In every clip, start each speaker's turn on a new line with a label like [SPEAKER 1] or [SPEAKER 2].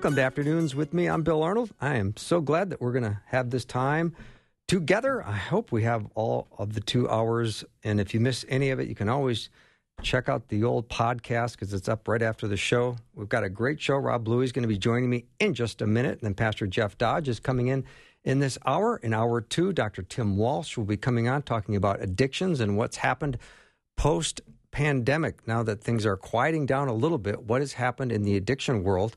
[SPEAKER 1] Welcome to Afternoons with me. I'm Bill Arnold. I am so glad that we're going to have this time together. I hope we have all of the two hours. And if you miss any of it, you can always check out the old podcast because it's up right after the show. We've got a great show. Rob Bluey is going to be joining me in just a minute. And then Pastor Jeff Dodge is coming in in this hour. In hour two, Dr. Tim Walsh will be coming on talking about addictions and what's happened post pandemic, now that things are quieting down a little bit, what has happened in the addiction world?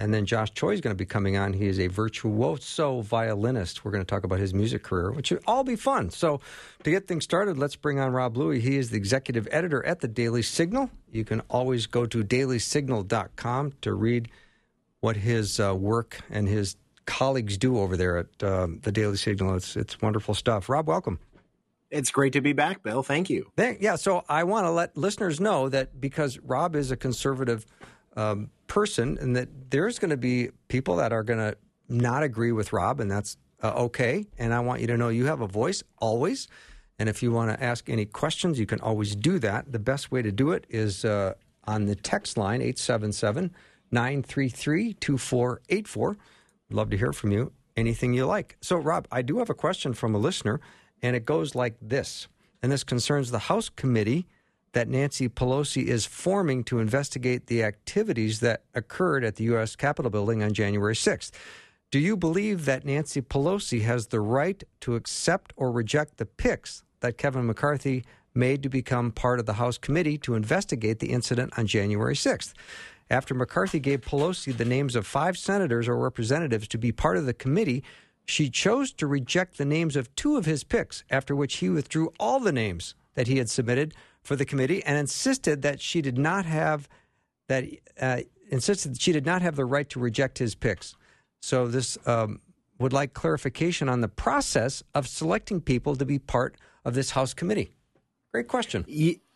[SPEAKER 1] And then Josh Choi is going to be coming on. He is a virtuoso violinist. We're going to talk about his music career, which should all be fun. So, to get things started, let's bring on Rob Bluey. He is the executive editor at the Daily Signal. You can always go to dailysignal.com to read what his uh, work and his colleagues do over there at um, the Daily Signal. It's, it's wonderful stuff. Rob, welcome.
[SPEAKER 2] It's great to be back, Bill. Thank you.
[SPEAKER 1] Yeah, so I want to let listeners know that because Rob is a conservative um, person, and that there's going to be people that are going to not agree with Rob, and that's uh, okay. And I want you to know you have a voice always. And if you want to ask any questions, you can always do that. The best way to do it is uh, on the text line 877 933 2484. Love to hear from you. Anything you like. So, Rob, I do have a question from a listener and it goes like this. And this concerns the House committee that Nancy Pelosi is forming to investigate the activities that occurred at the U.S. Capitol building on January 6th. Do you believe that Nancy Pelosi has the right to accept or reject the picks that Kevin McCarthy made to become part of the House committee to investigate the incident on January 6th? After McCarthy gave Pelosi the names of five senators or representatives to be part of the committee, she chose to reject the names of two of his picks, after which he withdrew all the names that he had submitted for the committee and insisted that she did not have that uh, insisted that she did not have the right to reject his picks. So this um, would like clarification on the process of selecting people to be part of this House committee. Great question.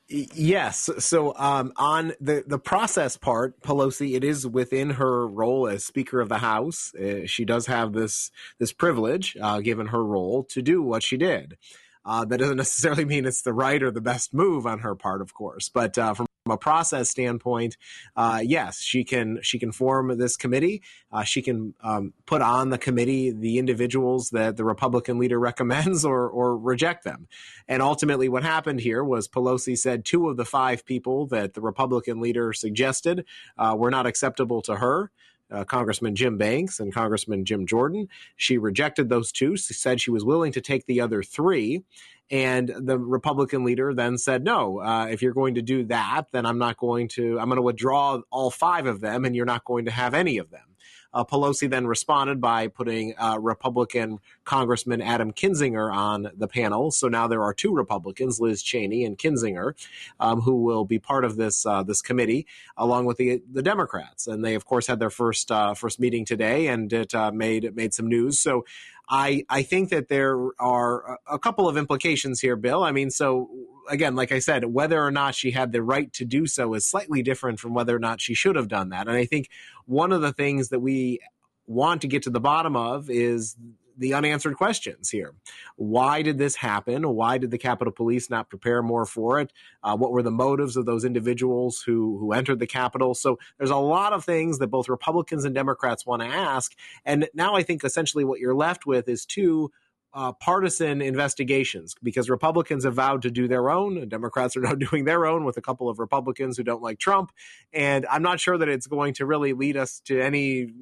[SPEAKER 2] Yes. So um, on the the process part, Pelosi, it is within her role as Speaker of the House. Uh, she does have this this privilege, uh, given her role, to do what she did. Uh, that doesn't necessarily mean it's the right or the best move on her part, of course. But uh, from a process standpoint, uh, yes, she can she can form this committee. Uh, she can um, put on the committee the individuals that the Republican leader recommends or or reject them. And ultimately, what happened here was Pelosi said two of the five people that the Republican leader suggested uh, were not acceptable to her. Uh, Congressman Jim Banks and Congressman Jim Jordan. She rejected those two. She said she was willing to take the other three. And the Republican leader then said, no, uh, if you're going to do that, then I'm not going to, I'm going to withdraw all five of them and you're not going to have any of them. Uh, Pelosi then responded by putting uh, Republican Congressman Adam Kinzinger on the panel. So now there are two Republicans, Liz Cheney and Kinzinger, um, who will be part of this uh, this committee, along with the the Democrats. And they, of course, had their first uh, first meeting today, and it uh, made made some news. So I I think that there are a couple of implications here, Bill. I mean, so again, like I said, whether or not she had the right to do so is slightly different from whether or not she should have done that. And I think one of the things that we want to get to the bottom of is the unanswered questions here. Why did this happen? Why did the Capitol Police not prepare more for it? Uh, what were the motives of those individuals who who entered the Capitol? So there's a lot of things that both Republicans and Democrats want to ask. And now I think essentially what you're left with is two uh, partisan investigations because Republicans have vowed to do their own, and Democrats are now doing their own with a couple of Republicans who don't like Trump. And I'm not sure that it's going to really lead us to any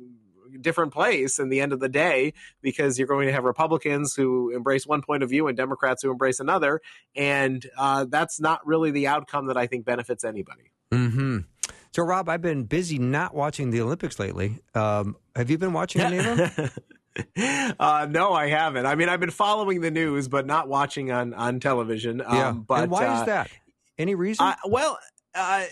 [SPEAKER 2] different place in the end of the day because you're going to have Republicans who embrace one point of view and Democrats who embrace another. And uh, that's not really the outcome that I think benefits anybody.
[SPEAKER 1] Mm-hmm. So, Rob, I've been busy not watching the Olympics lately. Um, have you been watching any of them?
[SPEAKER 2] uh, no, I haven't. I mean, I've been following the news, but not watching on on television.
[SPEAKER 1] Um, yeah.
[SPEAKER 2] But
[SPEAKER 1] and why
[SPEAKER 2] uh,
[SPEAKER 1] is that? Any reason?
[SPEAKER 2] well, uh,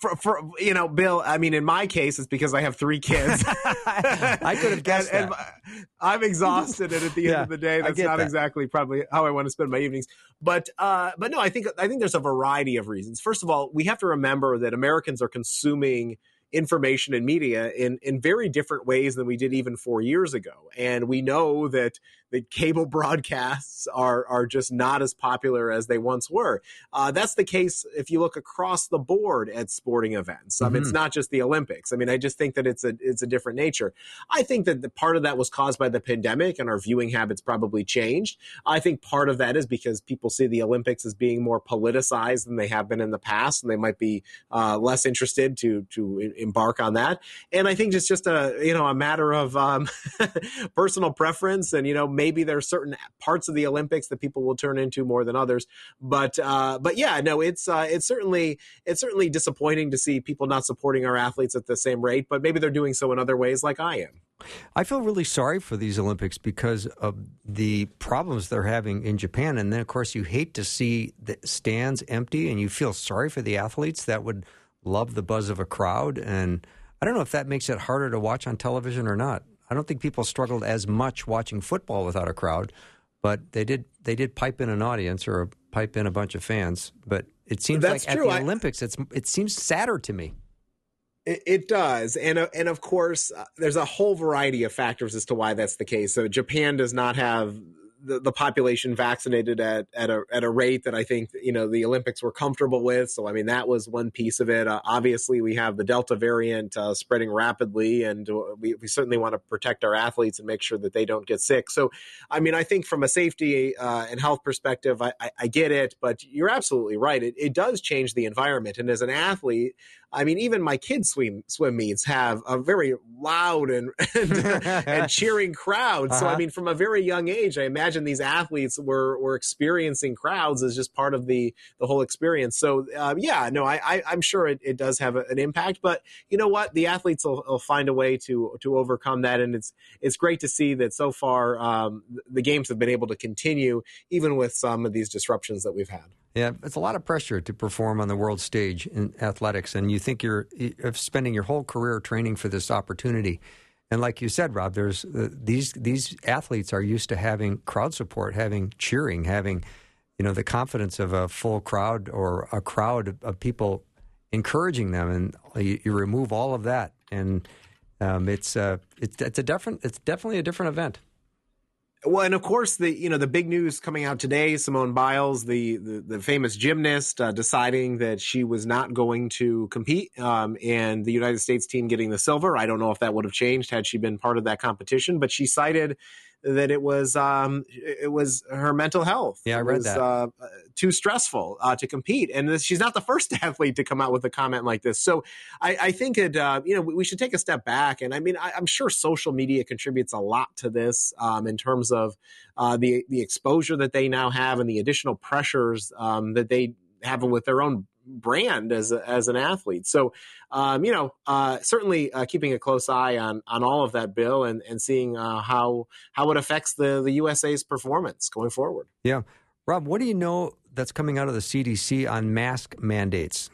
[SPEAKER 2] for, for, you know, Bill. I mean, in my case, it's because I have three kids.
[SPEAKER 1] I could have guessed
[SPEAKER 2] and,
[SPEAKER 1] that.
[SPEAKER 2] And I'm exhausted, and at the
[SPEAKER 1] Yeah,
[SPEAKER 2] end of the day, that's not
[SPEAKER 1] that.
[SPEAKER 2] exactly probably how I want to spend my evenings. But uh, but no, I think I think there's a variety of reasons. First of all, we have to remember that Americans are consuming information and media in in very different ways than we did even four years ago, and we know that that cable broadcasts are are just not as popular as they once were. Uh, that's the case if you look across the board at sporting events. Um, It's
[SPEAKER 1] Mhm.
[SPEAKER 2] not just the Olympics. I mean, I just think that it's a it's a different nature. I think that the part of that was caused by the pandemic, and our viewing habits probably changed. I think part of that is because people see the Olympics as being more politicized than they have been in the past, and they might be uh, less interested to to embark on that. And I think it's just a you know a matter of um, personal preference, and you know maybe there are certain parts of the Olympics that people will turn into more than others. But uh, but yeah, no, it's uh, it's certainly it's certainly disappointing to see people not supporting our athletes at the same rate. But maybe they're doing so in other ways, like I am.
[SPEAKER 1] I feel really sorry for these Olympics because of the problems they're having in Japan. And then, of course, you hate to see the stands empty and you feel sorry for the athletes that would love the buzz of a crowd. And I don't know if that makes it harder to watch on television or not. I don't think people struggled as much watching football without a crowd, but they did they did pipe in an audience or pipe in a bunch of fans. But it seems
[SPEAKER 2] That's
[SPEAKER 1] like
[SPEAKER 2] true.
[SPEAKER 1] at the
[SPEAKER 2] I-
[SPEAKER 1] Olympics, it's it seems sadder to me.
[SPEAKER 2] It, it does, and uh, and of course, uh, there's a whole variety of factors as to why that's the case. So Japan does not have the, the population vaccinated at at a at a rate that I think you know the Olympics were comfortable with. So I mean that was one piece of it. Uh, obviously, we have the Delta variant uh, spreading rapidly, and uh, we we certainly want to protect our athletes and make sure that they don't get sick. So I mean, I think from a safety uh, and health perspective, I, I, I get it, but you're absolutely right. It, it does change the environment, and as an athlete. I mean, even my kids' swim swim meets have a very loud and and, and cheering crowd. So, I
[SPEAKER 1] Uh-huh.
[SPEAKER 2] mean, from a very young age, I imagine these athletes were were experiencing crowds as just part of the the whole experience. So, uh, yeah, no, I, I I'm sure it, it does have a, an impact. But you know what, the athletes will, will find a way to to overcome that, and it's it's great to see that so far um, the games have been able to continue even with some of these disruptions that we've had.
[SPEAKER 1] Yeah, it's a lot of pressure to perform on the world stage in athletics, and you think you're spending your whole career training for this opportunity. And like you said, Rob, there's uh, these these athletes are used to having crowd support, having cheering, having you know the confidence of a full crowd or a crowd of, of people encouraging them, and you, you remove all of that, and um, it's uh, it's it's a different it's definitely a different event.
[SPEAKER 2] Well, and of course, the you know the big news coming out today: Simone Biles, the the, the famous gymnast, uh, deciding that she was not going to compete, um, and the United States team getting the silver. I don't know if that would have changed had she been part of that competition, but she cited that it was um, it was her mental health.
[SPEAKER 1] Yeah, I
[SPEAKER 2] It
[SPEAKER 1] read
[SPEAKER 2] was,
[SPEAKER 1] that.
[SPEAKER 2] Uh, too stressful uh, to compete, and this, she's not the first athlete to come out with a comment like this. So I, I think it, uh, you know, we, we should take a step back. And I mean, I, I'm sure social media contributes a lot to this um, in terms of uh, the the exposure that they now have and the additional pressures um, that they have with their own brand as a, as an athlete. So, um, you know, uh, certainly uh, keeping a close eye on on all of that, Bill, and and seeing uh, how how it affects the the USA's performance going forward.
[SPEAKER 1] Yeah, Rob, what do you know that's coming out of the CDC on mask mandates?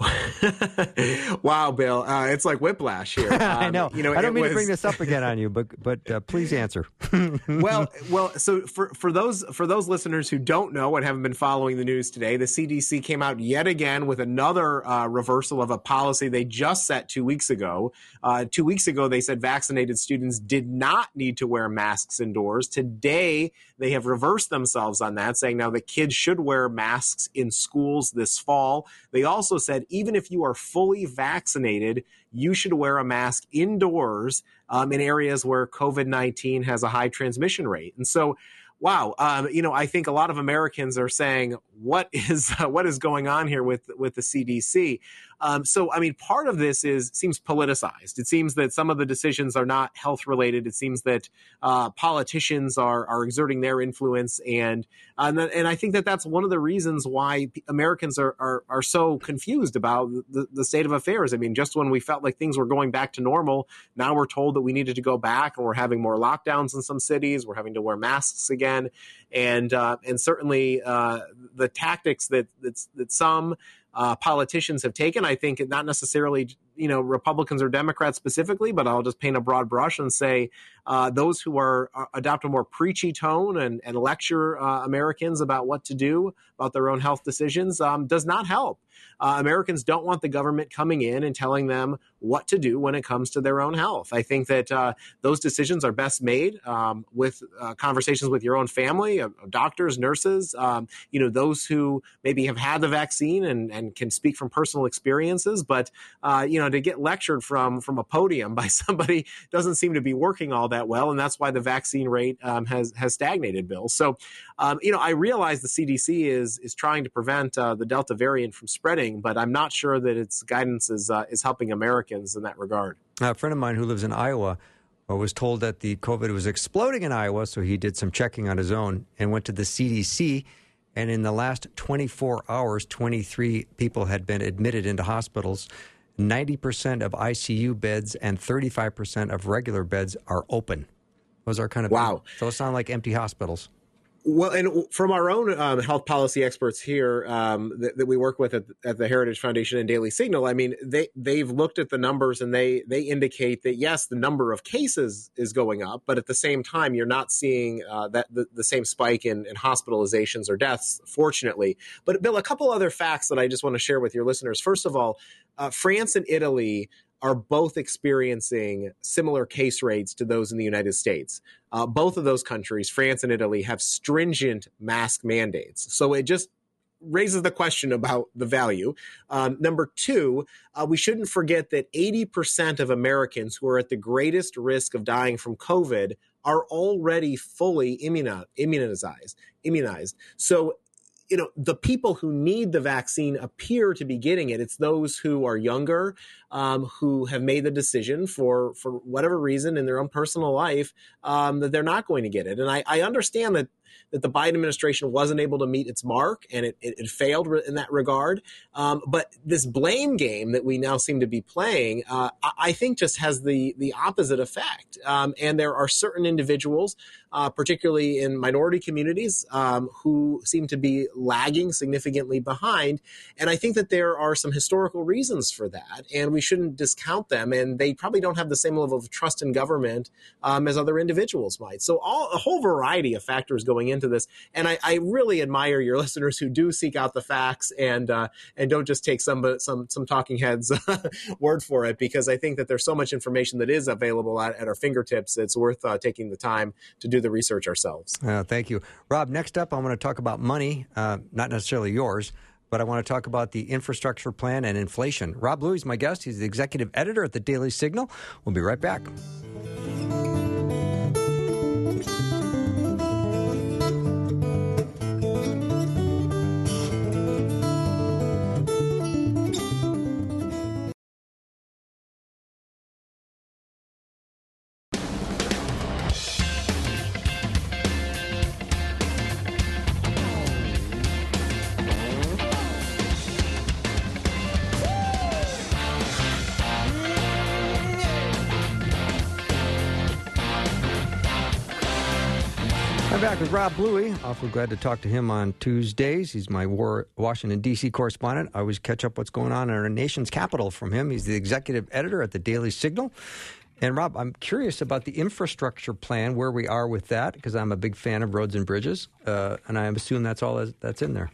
[SPEAKER 2] wow, Bill, uh, it's like whiplash here.
[SPEAKER 1] I
[SPEAKER 2] Um,
[SPEAKER 1] know.
[SPEAKER 2] You know,
[SPEAKER 1] I don't mean
[SPEAKER 2] was-
[SPEAKER 1] to bring this up again on you, but but uh, please answer.
[SPEAKER 2] well, well, so for for those for those listeners who don't know and haven't been following the news today, the CDC came out yet again with another uh, reversal of a policy they just set two weeks ago. Uh, two weeks ago, they said vaccinated students did not need to wear masks indoors. Today, they have reversed themselves on that, saying now the kids should wear masks in schools this fall. They also said even if you are fully vaccinated, you should wear a mask indoors um, in areas where COVID 19 has a high transmission rate. And so, wow, um, you know, I think a lot of Americans are saying, what is what is going on here with with the CDC? Um, so, I mean, part of this is seems politicized. It seems that some of the decisions are not health related. It seems that uh, politicians are are exerting their influence, and and, th- and I think that that's one of the reasons why Americans are are, are so confused about the, the state of affairs. I mean, just when we felt like things were going back to normal, now we're told that we needed to go back, and we're having more lockdowns in some cities. We're having to wear masks again, and uh, and certainly uh, the tactics that that's, that some uh, politicians have taken. I think not necessarily you know Republicans or Democrats specifically, but I'll just paint a broad brush and say uh, those who are uh, adopt a more preachy tone and, and lecture uh, Americans about what to do about their own health decisions um, does not help. Uh, Americans don't want the government coming in and telling them what to do when it comes to their own health. I think that uh, those decisions are best made um, with uh, conversations with your own family, doctors, nurses, um, you know, those who maybe have had the vaccine and, and can speak from personal experiences. But, you know, to get lectured from, from a podium by somebody doesn't seem to be working all that well. And that's why the vaccine rate um, has, has stagnated, Bill. So, um, you know, I realize the CDC is, is trying to prevent uh, the Delta variant from spreading, but I'm not sure that its guidance is, is helping Americans Americans in that regard.
[SPEAKER 1] A friend of mine who lives in Iowa uh, was told that the COVID was exploding in Iowa, so he did some checking on his own and went to the CDC. And in the last 24 hours, 23 people had been admitted into hospitals. 90% of ICU beds and 35% of regular beds are open. Those are kind of
[SPEAKER 2] wow.
[SPEAKER 1] Those sound like empty hospitals.
[SPEAKER 2] Well, and from our own um, health policy experts here um, that, that, we work with at, at, the Heritage Foundation and Daily Signal, I mean, they they've looked at the numbers and they they indicate that yes, the number of cases is going up, but at the same time, you're not seeing uh, that the, the, same spike in, in, hospitalizations or deaths, fortunately. But Bill, a couple other facts that I just want to share with your listeners. First of all, uh, France and Italy are both experiencing similar case rates to those in the United States. Uh, both of those countries, France and Italy, have stringent mask mandates. So it just raises the question about the value. Um, number two, uh, we shouldn't forget that 80% of Americans who are at the greatest risk of dying from COVID are already fully immunized. Immunized. So you know the people who need the vaccine appear to be getting it. It's those who are younger um, who have made the decision for for whatever reason in their own personal life um, that they're not going to get it. And I, I understand that that the Biden administration wasn't able to meet its mark and it, it, it failed in that regard. Um, but this blame game that we now seem to be playing, uh, I think just has the, the opposite effect. Um, and there are certain individuals, uh, particularly in minority communities, um, who seem to be lagging significantly behind. And I think that there are some historical reasons for that, and we shouldn't discount them. And they probably don't have the same level of trust in government um, as other individuals might. So, all a whole variety of factors going into this. And I, I really admire your listeners who do seek out the facts and uh, and don't just take some some some talking heads word for it, because I think that there's so much information that is available at, at our fingertips. It's worth uh, taking the time to do the research ourselves.
[SPEAKER 1] Uh, thank you, Rob. Next up, I want to talk about money, uh, not necessarily yours but I want to talk about the infrastructure plan and inflation. Rob Bluey is my guest. He's the executive editor at the Daily Signal. We'll be right back. Rob Bluey. Awfully glad to talk to him on Tuesdays. He's my Washington, D.C. correspondent. I always catch up what's going on in our nation's capital from him. He's the executive editor at the Daily Signal. And Rob, I'm curious about the infrastructure plan, where we are with that, because I'm a big fan of roads and bridges, uh, and I assume that's all that's in there.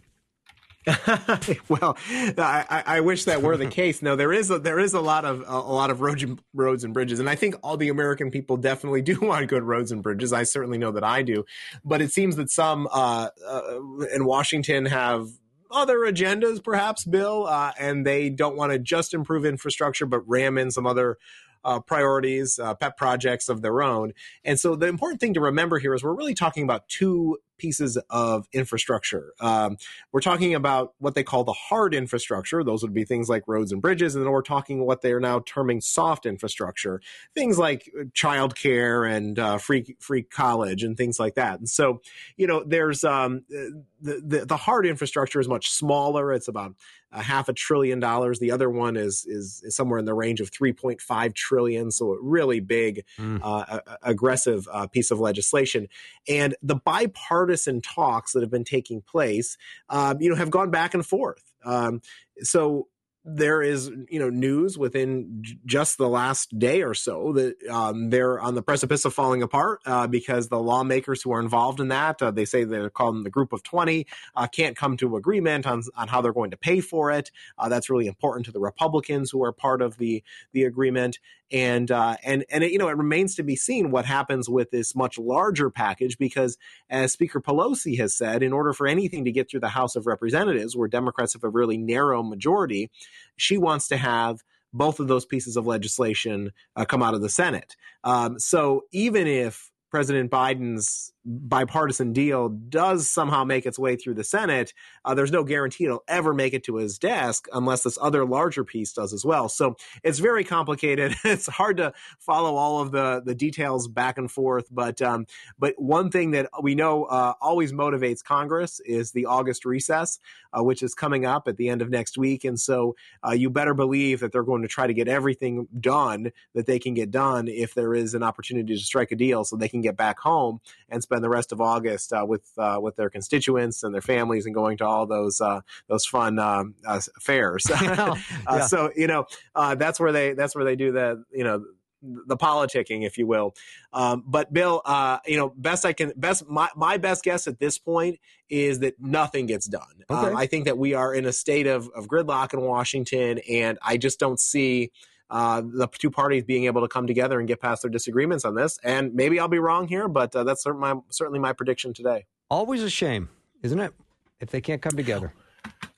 [SPEAKER 2] well, I, I, wish that were the case. No, there is a, there is a lot of a, lot of roads and, roads and bridges, and I think all the American people definitely do want good roads and bridges. I certainly know that I do, but it seems that some uh, uh, in Washington have other agendas, perhaps, Bill, uh, and they don't want to just improve infrastructure, but ram in some other uh, priorities, uh, pet projects of their own. And so the important thing to remember here is we're really talking about two pieces of infrastructure. Um, we're talking about what they call the hard infrastructure. Those would be things like roads and bridges. And then we're talking what they are now terming soft infrastructure, things like childcare and uh, free free college and things like that. And so, you know, there's um, the, the, the hard infrastructure is much smaller. It's about a half a trillion dollars. The other one is, is, is somewhere in the range of 3.5 trillion. So a really big, mm. uh, aggressive uh, piece of legislation. And the bipartisan talks that have been taking place, um, you know, have gone back and forth. Um, so there is you know news within j- just the last day or so that um, they're on the precipice of falling apart uh, because the lawmakers who are involved in that uh, they say they're called the group of 20 uh, can't come to agreement on, on how they're going to pay for it. Uh, that's really important to the republicans who are part of the the agreement. And uh, and and it, you know it remains to be seen what happens with this much larger package because as speaker pelosi has said in order for anything to get through the house of representatives where democrats have a really narrow majority she wants to have both of those pieces of legislation uh, come out of the Senate. Um, so even if President Biden's bipartisan deal does somehow make its way through the Senate, uh, there's no guarantee it'll ever make it to his desk unless this other larger piece does as well. So it's very complicated. it's hard to follow all of the the details back and forth. But um, but one thing that we know uh, always motivates Congress is the August recess, uh, which is coming up at the end of next week. And so uh, you better believe that they're going to try to get everything done that they can get done if there is an opportunity to strike a deal, so they can get back home and spend the rest of August uh, with uh, with their constituents and their families and going to all those uh, those fun um, uh, fairs.
[SPEAKER 1] Yeah.
[SPEAKER 2] Uh, so you know uh, that's where they that's where they do the you know the politicking, if you will. Um, but Bill, you know, best I can best my my best guess at this point is that nothing gets done.
[SPEAKER 1] Okay.
[SPEAKER 2] Um, I think that we are in a state of of gridlock in Washington, and I just don't see uh, the two parties being able to come together and get past their disagreements on this. And maybe I'll be wrong here, but uh, that's certainly my, certainly my prediction today.
[SPEAKER 1] Always a shame, isn't it? If they can't come together.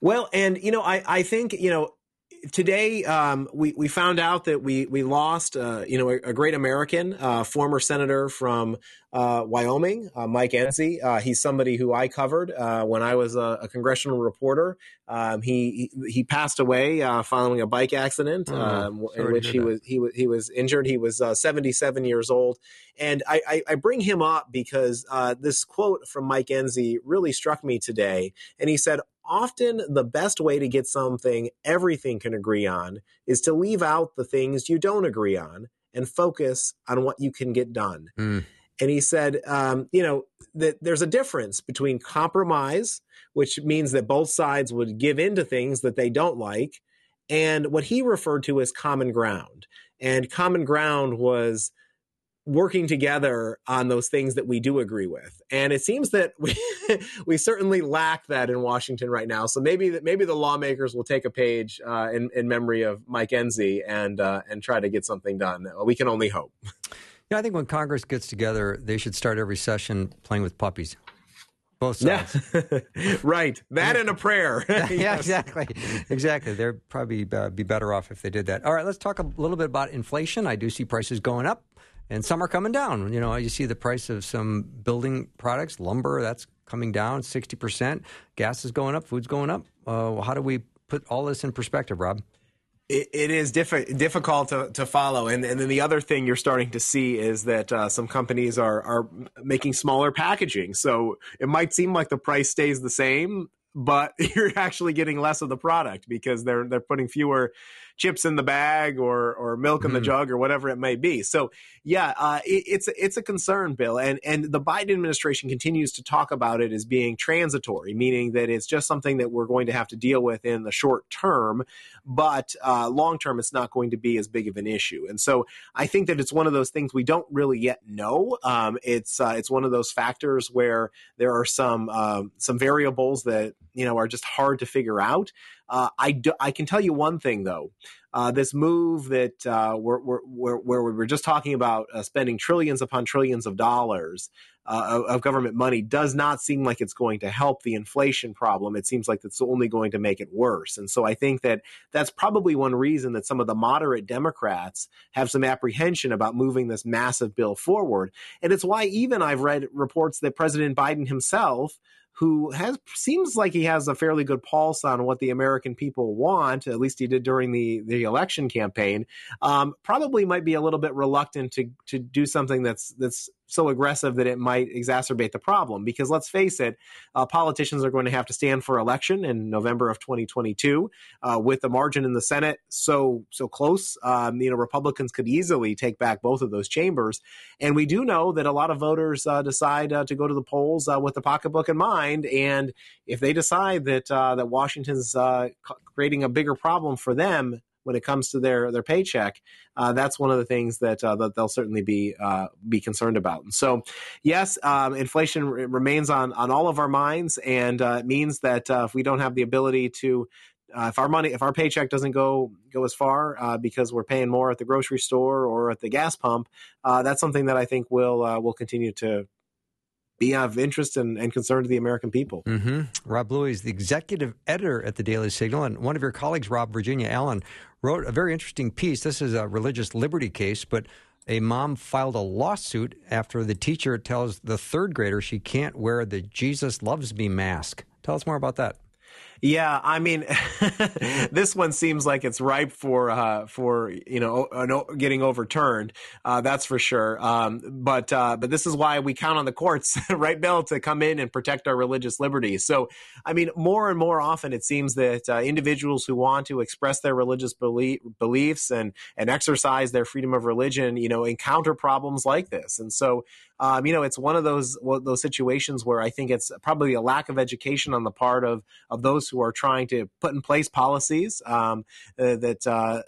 [SPEAKER 2] Well, and you know, I, I think you know today um, we we found out that we we lost uh, you know a, a great American, uh, former senator from uh, Wyoming, uh, Mike Enzi. Uh, he's somebody who I covered uh, when I was a, a congressional reporter. Um, he, he he passed away following a bike accident
[SPEAKER 1] Oh,
[SPEAKER 2] um, in which he
[SPEAKER 1] that.
[SPEAKER 2] was he was he was injured. He was 77 years old, and I, I, I bring him up because this quote from Mike Enzi really struck me today. And he said, often the best way to get something everything can agree on is to leave out the things you don't agree on and focus on what you can get done.
[SPEAKER 1] Mm.
[SPEAKER 2] And he said, um, you know, that there's a difference between compromise, which means that both sides would give in to things that they don't like, and what he referred to as common ground. And common ground was working together on those things that we do agree with. And it seems that we we certainly lack that in Washington right now. So maybe that maybe the lawmakers will take a page uh, in in memory of Mike Enzi and uh, and try to get something done. We can only hope.
[SPEAKER 1] Yeah, I think when Congress gets together, they should start every session playing with puppies. Both sides.
[SPEAKER 2] right. That and a prayer.
[SPEAKER 1] yeah, exactly. Exactly. They'd probably uh, be better off if they did that. All right, let's talk a little bit about inflation. I do see prices going up and some are coming down. You know, you see the price of some building products, lumber, that's coming down 60%. Gas is going up, food's going up. Uh, how do we put all this in perspective, Rob?
[SPEAKER 2] It, is diffi- difficult to, to follow, and and then the other thing you're starting to see is that uh, some companies are are making smaller packaging. So it might seem like the price stays the same, but you're actually getting less of the product because they're they're putting fewer chips in the bag or or milk in the
[SPEAKER 1] Mhm.
[SPEAKER 2] jug or whatever it may be. So yeah, uh, it, it's it's a concern, Bill, and and the Biden administration continues to talk about it as being transitory, meaning that it's just something that we're going to have to deal with in the short term, but uh, long term, it's not going to be as big of an issue. And so I think that it's one of those things we don't really yet know. Um, it's uh, it's one of those factors where there are some um, some variables that you know are just hard to figure out. Uh, I do, I can tell you one thing though. Uh, this move that uh, we're, we're, where we were just talking about uh, spending trillions upon trillions of dollars uh, of, of government money does not seem like it's going to help the inflation problem. It seems like it's only going to make it worse. And so I think that that's probably one reason that some of the moderate Democrats have some apprehension about moving this massive bill forward. And it's why even I've read reports that President Biden himself who has seems like he has a fairly good pulse on what the American people want. At least he did during the the election campaign. Um, probably might be a little bit reluctant to to do something that's that's so aggressive that it might exacerbate the problem. Because let's face it, uh, politicians are going to have to stand for election in November of 2022 uh, with the margin in the Senate so so close. Um, you know, Republicans could easily take back both of those chambers, and we do know that a lot of voters uh, decide uh, to go to the polls uh, with the pocketbook in mind, and if they decide that uh, that Washington's creating a bigger problem for them when it comes to their their paycheck, uh, that's one of the things that uh, that they'll certainly be uh, be concerned about. And so, yes, um, inflation r- remains on on all of our minds, and uh, it means that uh, if we don't have the ability to uh, if our money, if our paycheck doesn't go go as far uh, because we're paying more at the grocery store or at the gas pump, uh, that's something that I think will will continue to be of interest and, and concern to the American people.
[SPEAKER 1] Mm-hmm. Rob Bluey is the executive editor at the Daily Signal, and one of your colleagues, Rob Virginia Allen, wrote a very interesting piece. This is a religious liberty case, but a mom filed a lawsuit after the teacher tells the third grader she can't wear the Jesus Loves Me mask. Tell us more about that.
[SPEAKER 2] Yeah, I mean, this one seems like it's ripe for uh, for you know getting overturned. Uh, that's for sure. Um, but uh, but this is why we count on the courts, right, Bill, to come in and protect our religious liberties. So, I mean, more and more often it seems that uh, individuals who want to express their religious belie- beliefs and and exercise their freedom of religion, you know, encounter problems like this. And so, um, you know, it's one of those those situations where I think it's probably a lack of education on the part of of those who are trying to put in place policies um, uh, that uh,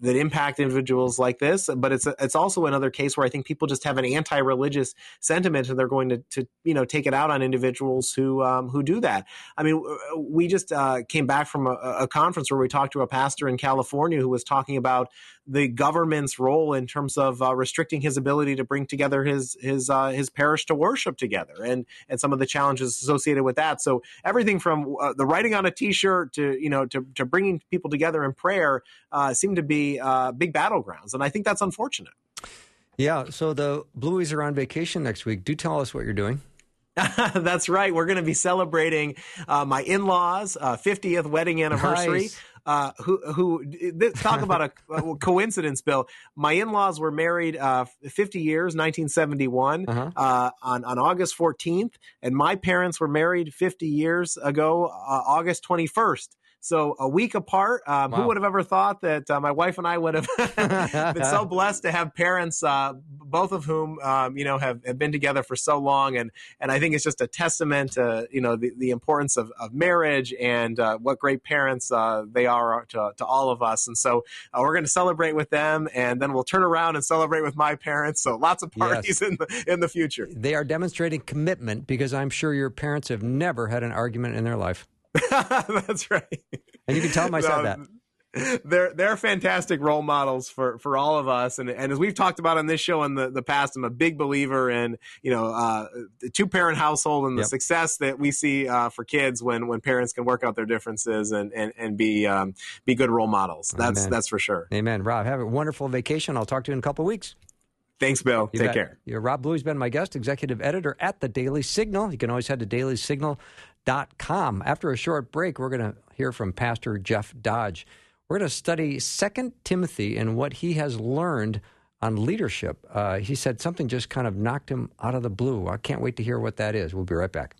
[SPEAKER 2] that impact individuals like this. But it's it's also another case where I think people just have an anti-religious sentiment, and they're going to, to you know take it out on individuals who um, who do that. I mean, we just uh, came back from a, a, conference where we talked to a pastor in California who was talking about the government's role in terms of uh, restricting his ability to bring together his his uh, his parish to worship together, and and some of the challenges associated with that. So everything from uh, the writing on a T-shirt to you know to to bringing people together in prayer uh, seem to be uh, big battlegrounds, and I think that's unfortunate.
[SPEAKER 1] Yeah. So the Blueys are on vacation next week. Do tell us what you're doing.
[SPEAKER 2] That's right. We're going to be celebrating uh, my in-laws' uh, 50th wedding anniversary. Nice. Uh, who who this, talk about a, a, coincidence, Bill? My in-laws were married uh, 50 years, 1971, uh-huh. uh, on on August 14th, and my parents were married 50 years ago, uh, August 21st. So a week apart. Um, wow. Who would have ever thought that uh, my wife and I would have been so blessed to have parents, uh, both of whom um, you know have, have been together for so long, and and I think it's just a testament to you know the, the importance of, of marriage and uh, what great parents uh, they are to, to all of us. And so uh, we're going to celebrate with them, and then we'll turn around and celebrate with my parents. So lots of parties yes. in the in the future.
[SPEAKER 1] They are demonstrating commitment because I'm sure your parents have never had an argument in their life.
[SPEAKER 2] That's right.
[SPEAKER 1] And you can tell them I said that
[SPEAKER 2] they're they're fantastic role models for for all of us and and as we've talked about on this show in the, the past i'm a big believer in you know uh, the two parent household and the yep. success that we see uh, for kids when when parents can work out their differences and and, and be um, be good role models that's Amen. that's for sure
[SPEAKER 1] Amen rob have a wonderful vacation i'll talk to you in a couple of weeks
[SPEAKER 2] Thanks, Bill. You Take bet. care.
[SPEAKER 1] You're Rob Bluey's been my guest, executive editor at the Daily Signal. You can always head to dailysignal.com. After a short break, we're going to hear from Pastor Jeff Dodge. We're going to study Second Timothy and what he has learned on leadership. Uh, he said something just kind of knocked him out of the blue. I can't wait to hear what that is. We'll be right back.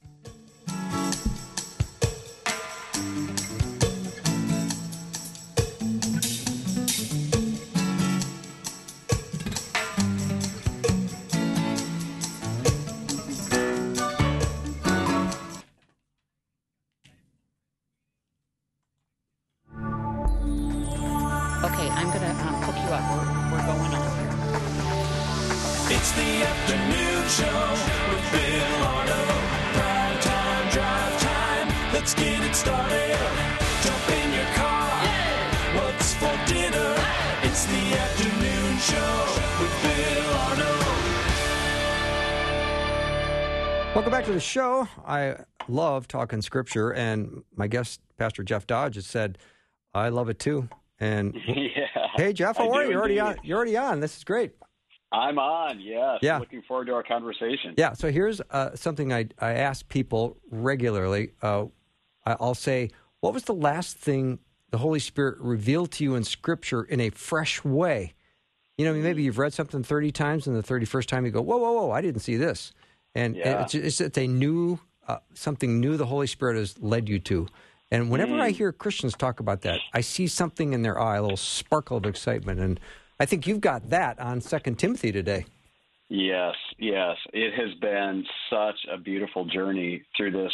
[SPEAKER 1] Talking scripture, and my guest, Pastor Jeff Dodge, has said, "I love it too." And
[SPEAKER 3] yeah,
[SPEAKER 1] hey, Jeff, how I are you? You're already on. You're already on. This is great.
[SPEAKER 3] I'm on. Yes. Yeah. Looking forward to our conversation.
[SPEAKER 1] Yeah. So here's uh, something I I ask people regularly. Uh, I'll say, "What was the last thing the Holy Spirit revealed to you in Scripture in a fresh way?" You know, maybe you've read something 30 times, and the 31st time you go, whoa, whoa, whoa, I didn't see this. And
[SPEAKER 3] Yeah.
[SPEAKER 1] it's, it's, it's a new, uh, something new the Holy Spirit has led you to. And whenever I hear Christians talk about that, I see something in their eye, a little sparkle of excitement. And I think you've got that on Second Timothy today.
[SPEAKER 3] Yes, yes. It has been such a beautiful journey through this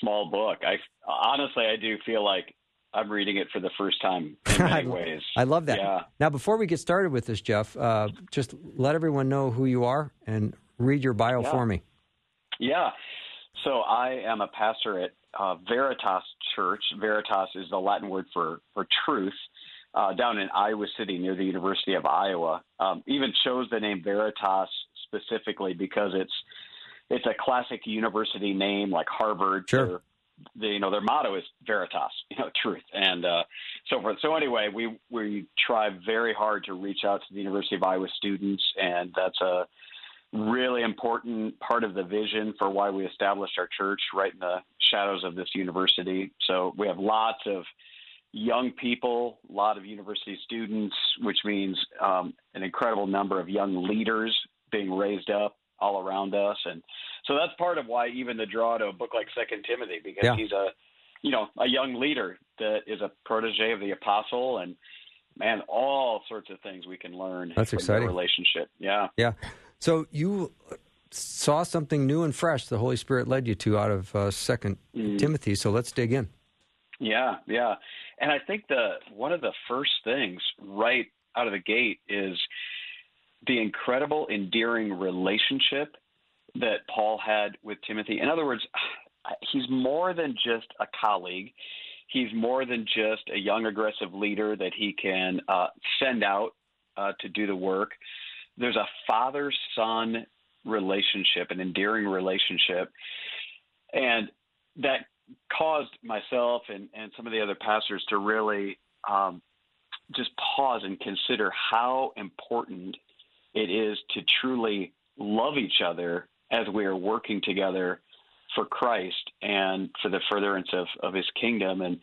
[SPEAKER 3] small book. I honestly, I do feel like I'm reading it for the first time in many ways.
[SPEAKER 1] I love that.
[SPEAKER 3] Yeah.
[SPEAKER 1] Now, before we get started with this, Jeff, uh, just let everyone know who you are and read your bio
[SPEAKER 3] Yeah.
[SPEAKER 1] for me.
[SPEAKER 3] Yeah. So I am a pastor at uh, Veritas Church. Veritas is the Latin word for for truth. Uh, down in Iowa City near the University of Iowa. Um, even chose the name Veritas specifically because it's it's a classic university name like Harvard.
[SPEAKER 1] Sure.
[SPEAKER 3] You know their motto is Veritas, you know, truth, and uh, so forth. So anyway, we we try very hard to reach out to the University of Iowa students, and that's a really important part of the vision for why we established our church right in the shadows of this university. So we have lots of young people, a lot of university students, which means um, an incredible number of young leaders being raised up all around us, and so that's part of why even the draw to a book like Second Timothy because
[SPEAKER 1] Yeah.
[SPEAKER 3] he's a you know a young leader that is a protege of the apostle and man all sorts of things we can learn
[SPEAKER 1] That's
[SPEAKER 3] from
[SPEAKER 1] exciting.
[SPEAKER 3] relationship yeah
[SPEAKER 1] Yeah. So you saw something new and fresh the Holy Spirit led you to out of uh, Second
[SPEAKER 3] Mm.
[SPEAKER 1] Timothy. So let's dig in.
[SPEAKER 3] Yeah, yeah. And I think the one of the first things right out of the gate is the incredible endearing relationship that Paul had with Timothy. In other words, he's more than just a colleague. He's more than just a young aggressive leader that he can uh, send out uh, to do the work. There's a father son relationship, an endearing relationship. And that caused myself and, and some of the other pastors to really um, just pause and consider how important it is to truly love each other as we are working together for Christ and for the furtherance of, of his kingdom. And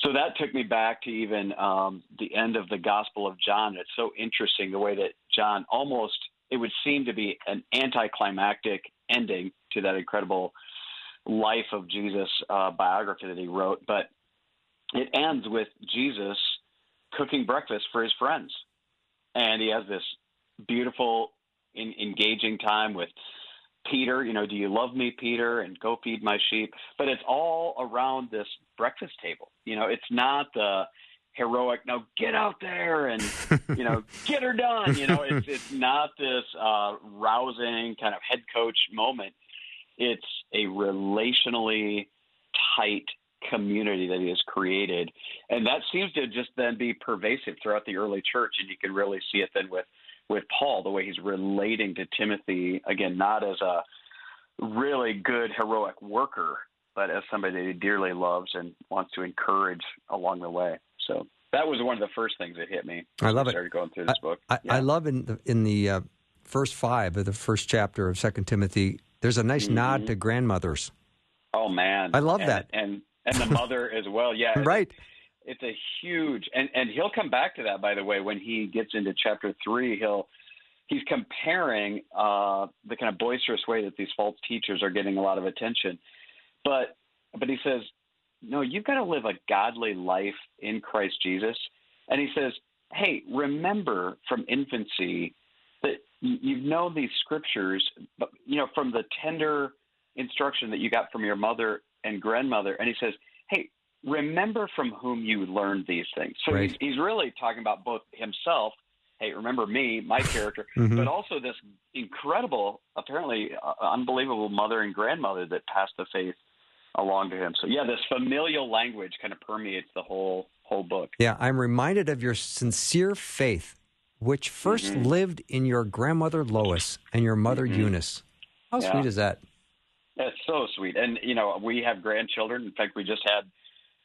[SPEAKER 3] so that took me back to even um, the end of the Gospel of John. It's so interesting the way that John almost, it would seem to be an anticlimactic ending to that incredible life of Jesus uh, biography that he wrote, but it ends with Jesus cooking breakfast for his friends, and he has this beautiful, in, engaging time with Peter. You know, do you love me, Peter? And go feed my sheep. But it's all around this breakfast table. You know, it's not the heroic no get out there and you know get her done you know it's it's not this uh rousing kind of head coach moment it's a relationally tight community that he has created. And that seems to just then be pervasive throughout the early church. And you can really see it then with, with Paul, the way he's relating to Timothy, again, not as a really good, heroic worker, but as somebody that he dearly loves and wants to encourage along the way. So that was one of the first things that hit me.
[SPEAKER 1] I love it.
[SPEAKER 3] Started going through this book.
[SPEAKER 1] I,
[SPEAKER 3] Yeah.
[SPEAKER 1] I love in the, in the uh, first five of the first chapter of Second Timothy. There's a nice nod to grandmothers.
[SPEAKER 3] Oh man,
[SPEAKER 1] I love
[SPEAKER 3] And-
[SPEAKER 1] that.
[SPEAKER 3] and and the mother as well. Yeah, it's-
[SPEAKER 1] Right.
[SPEAKER 3] It's a huge, and and he'll come back to that by the way when he gets into chapter three. He'll he's comparing uh, the kind of boisterous way that these false teachers are getting a lot of attention, but but he says, no, you've got to live a godly life in Christ Jesus, and he says, hey, remember from infancy that you've known these scriptures, but you know from the tender instruction that you got from your mother and grandmother, and he says, hey, remember from whom you learned these things. So
[SPEAKER 1] Right.
[SPEAKER 3] he's, he's really talking about both himself. Hey, remember me, my character,
[SPEAKER 1] Mhm.
[SPEAKER 3] but also this incredible, apparently uh, unbelievable mother and grandmother that passed the faith along to him. So yeah, this familial language kind of permeates the whole whole book.
[SPEAKER 1] Yeah, I'm reminded of your sincere faith, which 1st
[SPEAKER 3] Mm-hmm.
[SPEAKER 1] lived in your grandmother Lois and your mother Eunice. How
[SPEAKER 3] Yeah.
[SPEAKER 1] sweet is that?
[SPEAKER 3] That's so sweet. And you know, we have grandchildren. In fact, we just had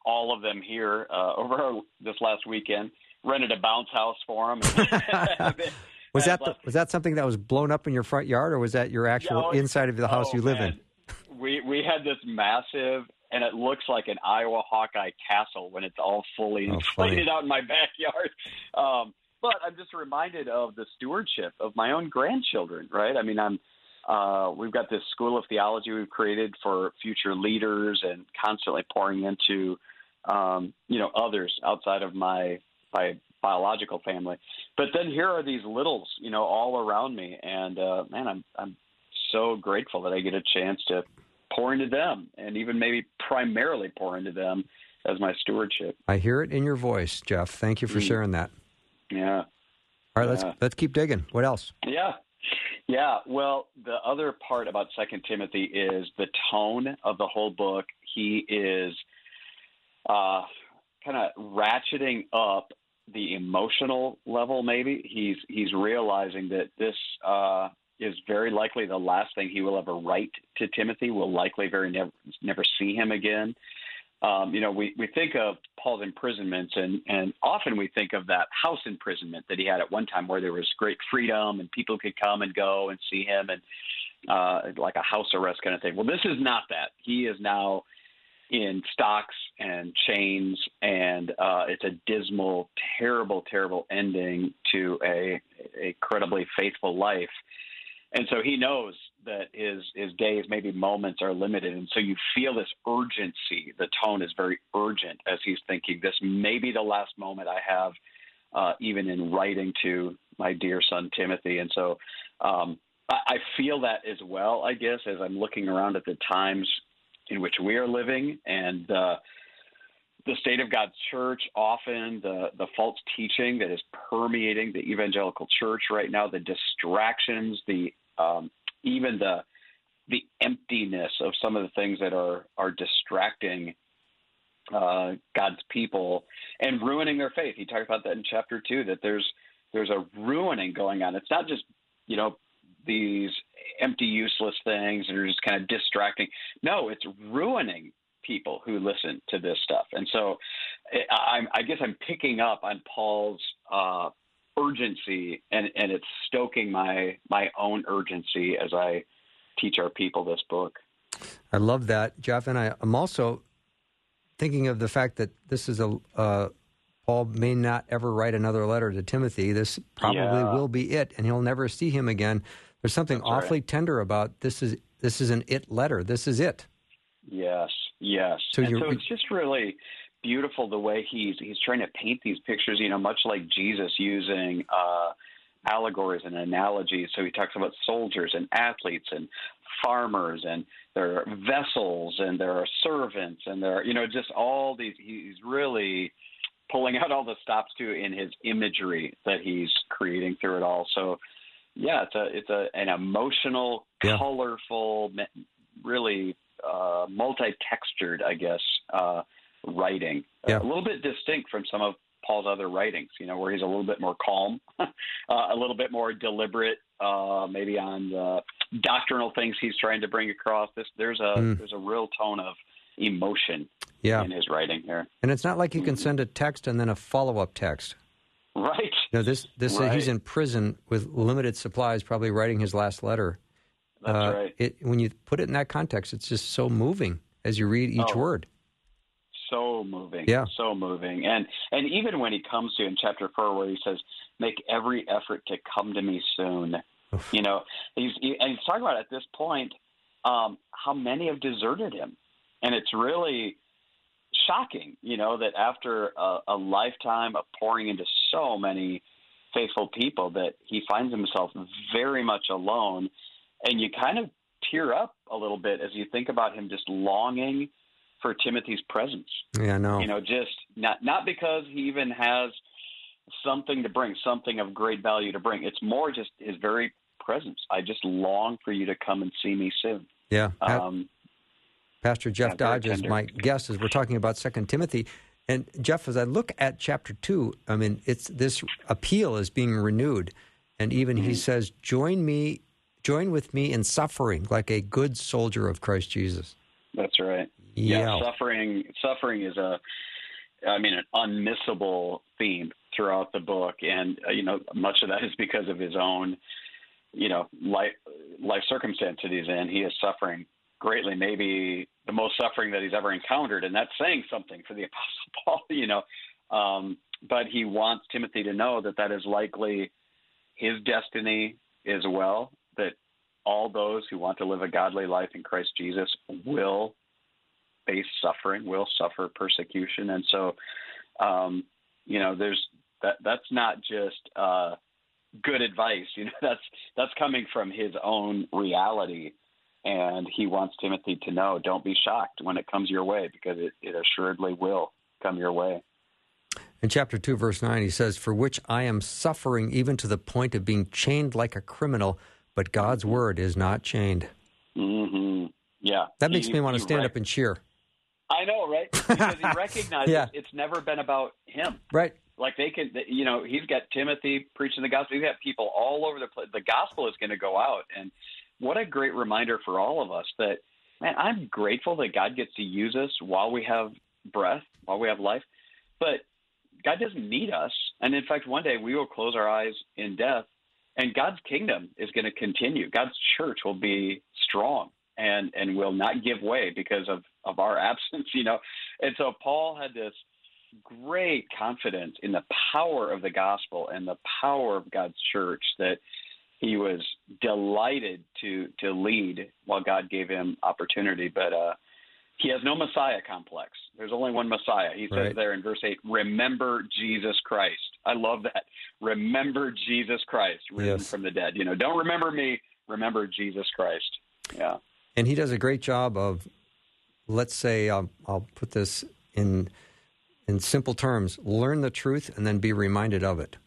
[SPEAKER 3] all of them here uh, over our, this last weekend. Rented a bounce house for them.
[SPEAKER 1] Was that the, was that something that was blown up in your front yard, or was that your actual
[SPEAKER 3] oh,
[SPEAKER 1] inside of the house
[SPEAKER 3] oh,
[SPEAKER 1] you live
[SPEAKER 3] man.
[SPEAKER 1] in?
[SPEAKER 3] We we had this massive, and it looks like an Iowa Hawkeye castle when it's all fully
[SPEAKER 1] Oh,
[SPEAKER 3] inflated out in my backyard. Um, but I'm just reminded of the stewardship of my own grandchildren, right? I mean, I'm uh, we've got this school of theology we've created for future leaders and constantly pouring into um, you know others outside of my my biological family. But then here are these littles, you know, all around me, and uh, man, I'm I'm so grateful that I get a chance to pour into them, and even maybe primarily pour into them as my stewardship.
[SPEAKER 1] I hear it in your voice, Jeff. Thank you for mm. sharing that.
[SPEAKER 3] Yeah.
[SPEAKER 1] All right, let's
[SPEAKER 3] yeah.
[SPEAKER 1] let's keep digging. What else?
[SPEAKER 3] Yeah. Yeah, well, the other part about Second Timothy is the tone of the whole book. He is uh, kind of ratcheting up the emotional level. Maybe he's he's realizing that this uh, is very likely the last thing he will ever write to Timothy. We'll likely very never never see him again um, you know, we, we think of Paul's imprisonments, and, and often we think of that house imprisonment that he had at one time where there was great freedom and people could come and go and see him and uh, like a house arrest kind of thing. Well, this is not that. He is now in stocks and chains, and uh, it's a dismal, terrible, terrible ending to a, a incredibly faithful life. And so he knows that his his days, maybe moments, are limited, and so you feel this urgency. The tone is very urgent as he's thinking, "This may be the last moment I have, uh, even in writing to my dear son Timothy." And so um, I, I feel that as well. I guess as I'm looking around at the times in which we are living and. Uh, the state of God's church, often the, the false teaching that is permeating the evangelical church right now, the distractions, the um, even the the emptiness of some of the things that are are distracting uh, God's people and ruining their faith. He talked about that in chapter two. That there's there's a ruining going on. It's not just you know these empty, useless things that are just kind of distracting. No, it's ruining people who listen to this stuff. And so, I, I guess I'm picking up on Paul's uh, urgency, and and it's stoking my my own urgency as I teach our people this book.
[SPEAKER 1] I love that, Jeff, and I, I'm also thinking of the fact that this is a uh, Paul may not ever write another letter to Timothy. This probably
[SPEAKER 3] yeah.
[SPEAKER 1] will be it, and he'll never see him again. There's something
[SPEAKER 3] That's
[SPEAKER 1] awfully
[SPEAKER 3] right.
[SPEAKER 1] tender about this. Is this is an it letter? This is it.
[SPEAKER 3] Yes, yes.
[SPEAKER 1] So,
[SPEAKER 3] so it's just really beautiful the way he's he's trying to paint these pictures. You know, much like Jesus using uh, allegories and analogies. So he talks about soldiers and athletes and farmers and there are vessels and there are servants and there are you know just all these. He's really pulling out all the stops to in his imagery that he's creating through it all. So yeah, it's a it's a an emotional,
[SPEAKER 1] yeah.
[SPEAKER 3] colorful, really uh, multi-textured, I guess, uh, writing.
[SPEAKER 1] Yeah.
[SPEAKER 3] A little bit distinct from some of Paul's other writings, you know, where he's a little bit more calm, uh, a little bit more deliberate, uh, maybe on the doctrinal things he's trying to bring across. This there's a mm. there's a real tone of emotion
[SPEAKER 1] yeah.
[SPEAKER 3] in his writing here.
[SPEAKER 1] And it's not like you can send a text and then a follow up text.
[SPEAKER 3] Right.
[SPEAKER 1] No, this this
[SPEAKER 3] right.
[SPEAKER 1] uh, he's in prison with limited supplies, probably writing his last letter.
[SPEAKER 3] That's
[SPEAKER 1] uh,
[SPEAKER 3] right.
[SPEAKER 1] It, when you put it in that context, it's just so moving as you read each
[SPEAKER 3] oh.
[SPEAKER 1] word
[SPEAKER 3] moving.
[SPEAKER 1] Yeah.
[SPEAKER 3] So moving. And and even when he comes to in chapter four where he says, Make every effort to come to me soon.
[SPEAKER 1] Oof.
[SPEAKER 3] You know, he's he, and he's talking about at this point, um, how many have deserted him. And it's really shocking, you know, that after a, a lifetime of pouring into so many faithful people that he finds himself very much alone. And you kind of tear up a little bit as you think about him just longing for Timothy's presence.
[SPEAKER 1] Yeah, no.
[SPEAKER 3] You know, just not not because he even has something to bring, something of great value to bring. It's more just his very presence. I just long for you to come and see me soon.
[SPEAKER 1] Yeah.
[SPEAKER 3] Um,
[SPEAKER 1] Pastor Jeff
[SPEAKER 3] yeah,
[SPEAKER 1] Dodge is my guest as we're talking about Second Timothy. And Jeff, as I look at chapter two, I mean, it's this appeal is being renewed, and even
[SPEAKER 3] Mm-hmm.
[SPEAKER 1] he says, "Join me, join with me in suffering, like a good soldier of Christ Jesus."
[SPEAKER 3] That's right.
[SPEAKER 1] Yeah.
[SPEAKER 3] suffering suffering is a I mean an unmissable theme throughout the book and uh, you know much of that is because of his own you know life life circumstance that he's in he is suffering greatly maybe the most suffering that he's ever encountered and that's saying something for the apostle Paul you know um but he wants Timothy to know that that is likely his destiny as well. That all those who want to live a godly life in Christ Jesus will face suffering, will suffer persecution, and so, um, you know, there's that. That's not just uh, good advice. You know, that's that's coming from his own reality, and he wants Timothy to know: don't be shocked when it comes your way, because it, it assuredly will come your way.
[SPEAKER 1] In chapter 2, verse 9, he says, For which I am suffering even to the point of being chained like a criminal, but God's
[SPEAKER 3] Mm-hmm.
[SPEAKER 1] word is not chained.
[SPEAKER 3] hmm Yeah,
[SPEAKER 1] That makes me want to stand
[SPEAKER 3] rec-
[SPEAKER 1] up and cheer.
[SPEAKER 3] I know, right? Because he recognizes
[SPEAKER 1] Yeah.
[SPEAKER 3] it's never been about him.
[SPEAKER 1] Right.
[SPEAKER 3] Like they can, you know, he's got Timothy preaching the gospel. He's got people all over the place. The gospel is going to go out, and what a great reminder for all of us that, man, I'm grateful that God gets to use us while we have breath, while we have life, but God doesn't need us. And in fact, one day we will close our eyes in death, and God's kingdom is going to continue. God's church will be strong and and will not give way because of of our absence. You know, and so Paul had this great confidence in the power of the gospel and the power of God's church that he was delighted to to lead while God gave him opportunity. But uh, he has no Messiah complex. There's only one Messiah. He says
[SPEAKER 1] Right.
[SPEAKER 3] there in verse eight, "Remember Jesus Christ." I love that. Remember Jesus Christ, risen
[SPEAKER 1] Yes.
[SPEAKER 3] from the dead. You know, don't remember me. Remember Jesus Christ. Yeah.
[SPEAKER 1] And he does a great job of, let's say, I'll, I'll put this in in simple terms: learn the truth and then be reminded of it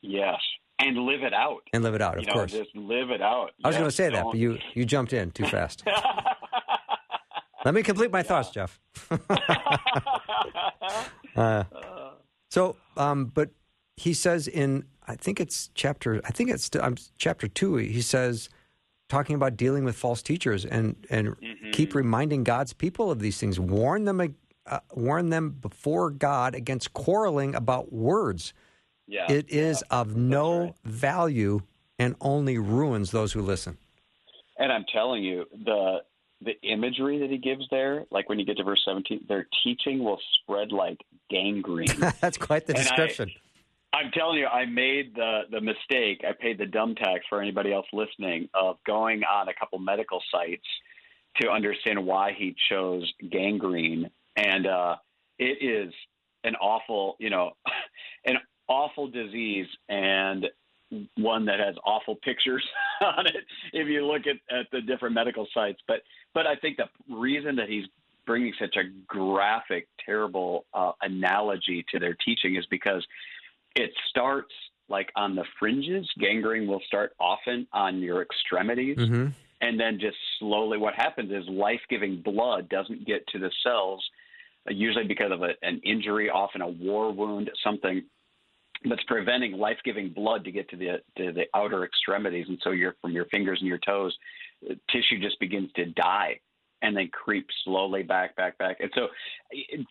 [SPEAKER 3] Yes. And live it out.
[SPEAKER 1] and live it out. Of
[SPEAKER 3] you know,
[SPEAKER 1] course,
[SPEAKER 3] just live it out.
[SPEAKER 1] I was
[SPEAKER 3] Yes,
[SPEAKER 1] going to say that,
[SPEAKER 3] don't-
[SPEAKER 1] but you you jumped in too fast. Let me complete my thoughts, Jeff. uh, so, um, but he says in I think it's chapter I think it's um, chapter two. He says talking about dealing with false teachers and and
[SPEAKER 3] Mm-hmm.
[SPEAKER 1] keep reminding God's people of these things. Warn them uh, warn them before God against quarreling about words.
[SPEAKER 3] yeah.
[SPEAKER 1] It is
[SPEAKER 3] yeah,
[SPEAKER 1] of no
[SPEAKER 3] right.
[SPEAKER 1] value and only ruins those who listen.
[SPEAKER 3] And I'm telling you, the the imagery that he gives there, like when you get to verse 17, their teaching will spread like gangrene.
[SPEAKER 1] That's quite the
[SPEAKER 3] And I-
[SPEAKER 1] description.
[SPEAKER 3] I'm telling you, I made the the mistake. I paid the dumb tax for anybody else listening of going on a couple medical sites to understand why he chose gangrene, and uh, it is an awful, you know, an awful disease and one that has awful pictures on it if you look at, at the different medical sites. But but I think the reason that he's bringing such a graphic, terrible uh, analogy to their teaching is because it starts like on the fringes. Gangrene will start often on your extremities,
[SPEAKER 1] Mm-hmm.
[SPEAKER 3] and then just slowly. What happens is life-giving blood doesn't get to the cells, uh, usually because of a, an injury, often a war wound, something that's preventing life-giving blood to get to the to the outer extremities, and so your from your fingers and your toes, uh, tissue just begins to die and then creep slowly back, back, back. And so,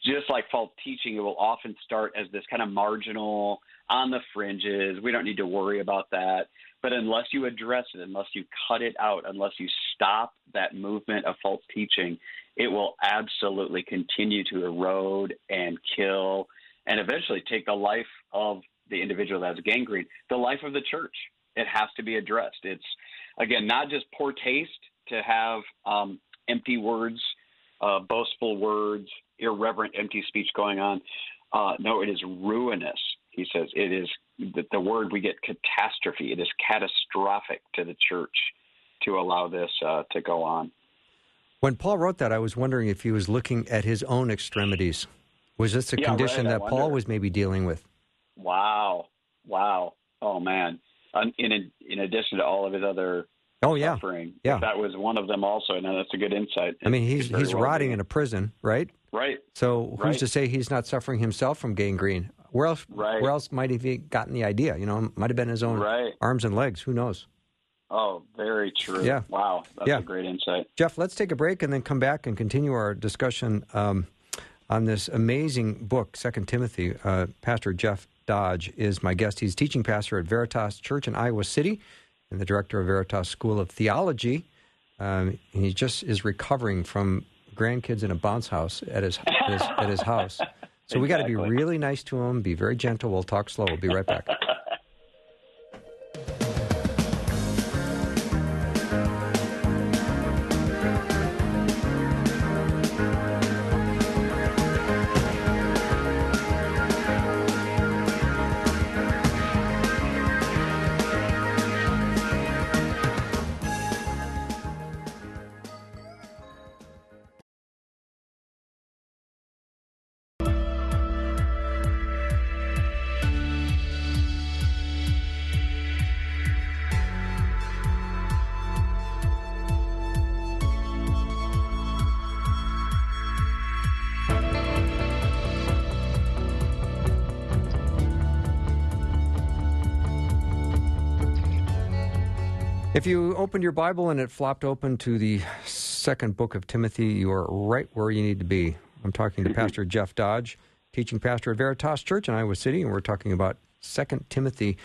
[SPEAKER 3] just like false teaching, it will often start as this kind of marginal, on the fringes. We don't need to worry about that. But unless you address it, unless you cut it out, unless you stop that movement of false teaching, it will absolutely continue to erode and kill and eventually take the life of the individual that has gangrene, the life of the church. It has to be addressed. It's, again, not just poor taste to have um, empty words, uh, boastful words, irreverent, empty speech going on. Uh, no, it is ruinous. He says it is the, the word we get catastrophe. It is catastrophic to the church to allow this uh, to go on.
[SPEAKER 1] When Paul wrote that, I was wondering if he was looking at his own extremities. Was this a
[SPEAKER 3] Yeah,
[SPEAKER 1] condition
[SPEAKER 3] right,
[SPEAKER 1] that Paul was maybe dealing with?
[SPEAKER 3] Wow, wow, oh man! In in addition to all of his other
[SPEAKER 1] Oh yeah,
[SPEAKER 3] suffering,
[SPEAKER 1] Yeah.
[SPEAKER 3] that was one of them also. And that's a good insight.
[SPEAKER 1] I mean he's he's
[SPEAKER 3] well
[SPEAKER 1] rotting
[SPEAKER 3] be.
[SPEAKER 1] in a prison, right?
[SPEAKER 3] right.
[SPEAKER 1] So who's
[SPEAKER 3] Right.
[SPEAKER 1] to say he's not suffering himself from gangrene? Where else?
[SPEAKER 3] Right.
[SPEAKER 1] Where else might he have gotten the idea? You know, might have been his own
[SPEAKER 3] Right.
[SPEAKER 1] arms and legs. Who knows?
[SPEAKER 3] Oh, very true.
[SPEAKER 1] Yeah.
[SPEAKER 3] Wow, that's
[SPEAKER 1] Yeah.
[SPEAKER 3] a great insight.
[SPEAKER 1] Jeff, let's take a break and then come back and continue our discussion um, on this amazing book, Second Timothy. Uh, pastor Jeff Dodge is my guest. He's teaching pastor at Veritas Church in Iowa City and the director of Veritas School of Theology. Um, he just is recovering from grandkids in a bounce house at his at his, at his house. So we got to be really nice to him, be very gentle. We'll talk slow. We'll be right back. If you opened your Bible and it flopped open to the second book of Timothy, you are right where you need to be. I'm talking to Pastor Jeff Dodge, teaching pastor at Veritas Church in Iowa City, and we're talking about Second Timothy.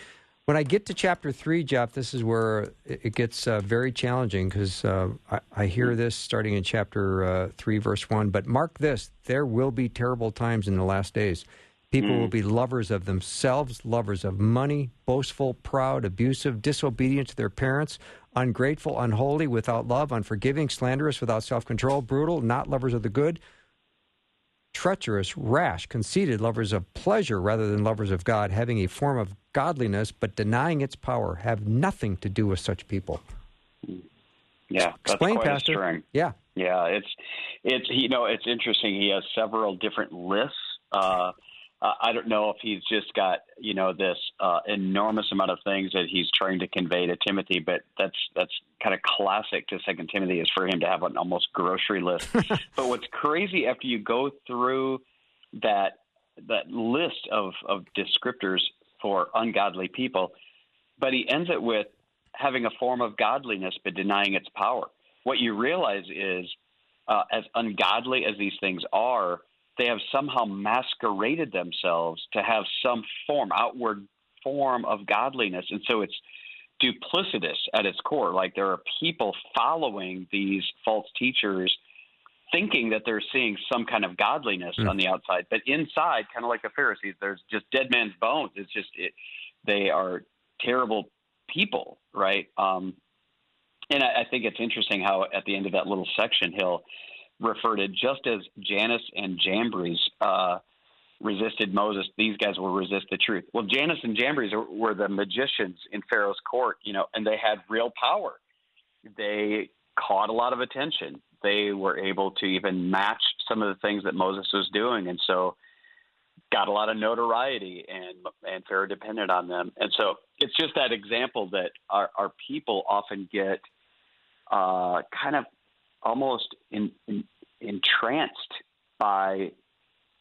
[SPEAKER 1] When I get to chapter three, Jeff, this is where it gets uh, very challenging because uh, I, I hear this starting in chapter uh, three, verse one. But mark this: there will be terrible times in the last days. People will be lovers of themselves, lovers of money, boastful, proud, abusive, disobedient to their parents, ungrateful, unholy, without love, unforgiving, slanderous, without self control, brutal, not lovers of the good, treacherous, rash, conceited, lovers of pleasure rather than lovers of God, having a form of godliness but denying its power, have nothing to do with such people.
[SPEAKER 3] Yeah, that's
[SPEAKER 1] Explain,
[SPEAKER 3] quite
[SPEAKER 1] Pastor.
[SPEAKER 3] string.
[SPEAKER 1] Yeah.
[SPEAKER 3] Yeah, it's it's you know it's interesting. He has several different lists. Uh, uh, I don't know if he's just got you know this uh, enormous amount of things that he's trying to convey to Timothy, but that's that's kind of classic to Second Timothy is for him to have an almost grocery list. but what's crazy after you go through that that list of of descriptors for ungodly people, but he ends it with having a form of godliness but denying its power. What you realize is, uh, as ungodly as these things are, they have somehow masqueraded themselves to have some form, outward form of godliness. And so it's duplicitous at its core. Like there are people following these false teachers thinking that they're seeing some kind of godliness
[SPEAKER 1] Mm.
[SPEAKER 3] on the outside, but inside, kind of like the Pharisees, there's just dead man's bones. It's just it, they are terrible people, right? Um, and I, I think it's interesting how at the end of that little section, he'll refer to just as Jannes and Jambres uh, resisted Moses, these guys will resist the truth. Well, Jannes and Jambres were, were the magicians in Pharaoh's court, you know, and they had real power. They caught a lot of attention. They were able to even match some of the things that Moses was doing, and so got a lot of notoriety, and and Pharaoh depended on them. And so it's just that example that our, our people often get uh, kind of almost in, in, entranced by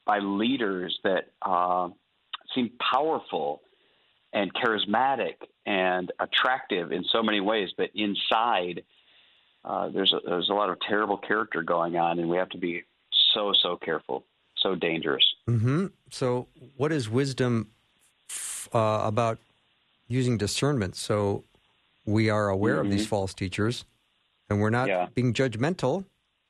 [SPEAKER 3] by leaders that uh, seem powerful and charismatic and attractive in so many ways, but inside uh, there's a, there's a lot of terrible character going on, and we have to be so so careful, so dangerous.
[SPEAKER 1] hmm So, what is wisdom f- uh, about using discernment? So, we are aware of these false teachers, and we're not.
[SPEAKER 3] Yeah.
[SPEAKER 1] being judgmental,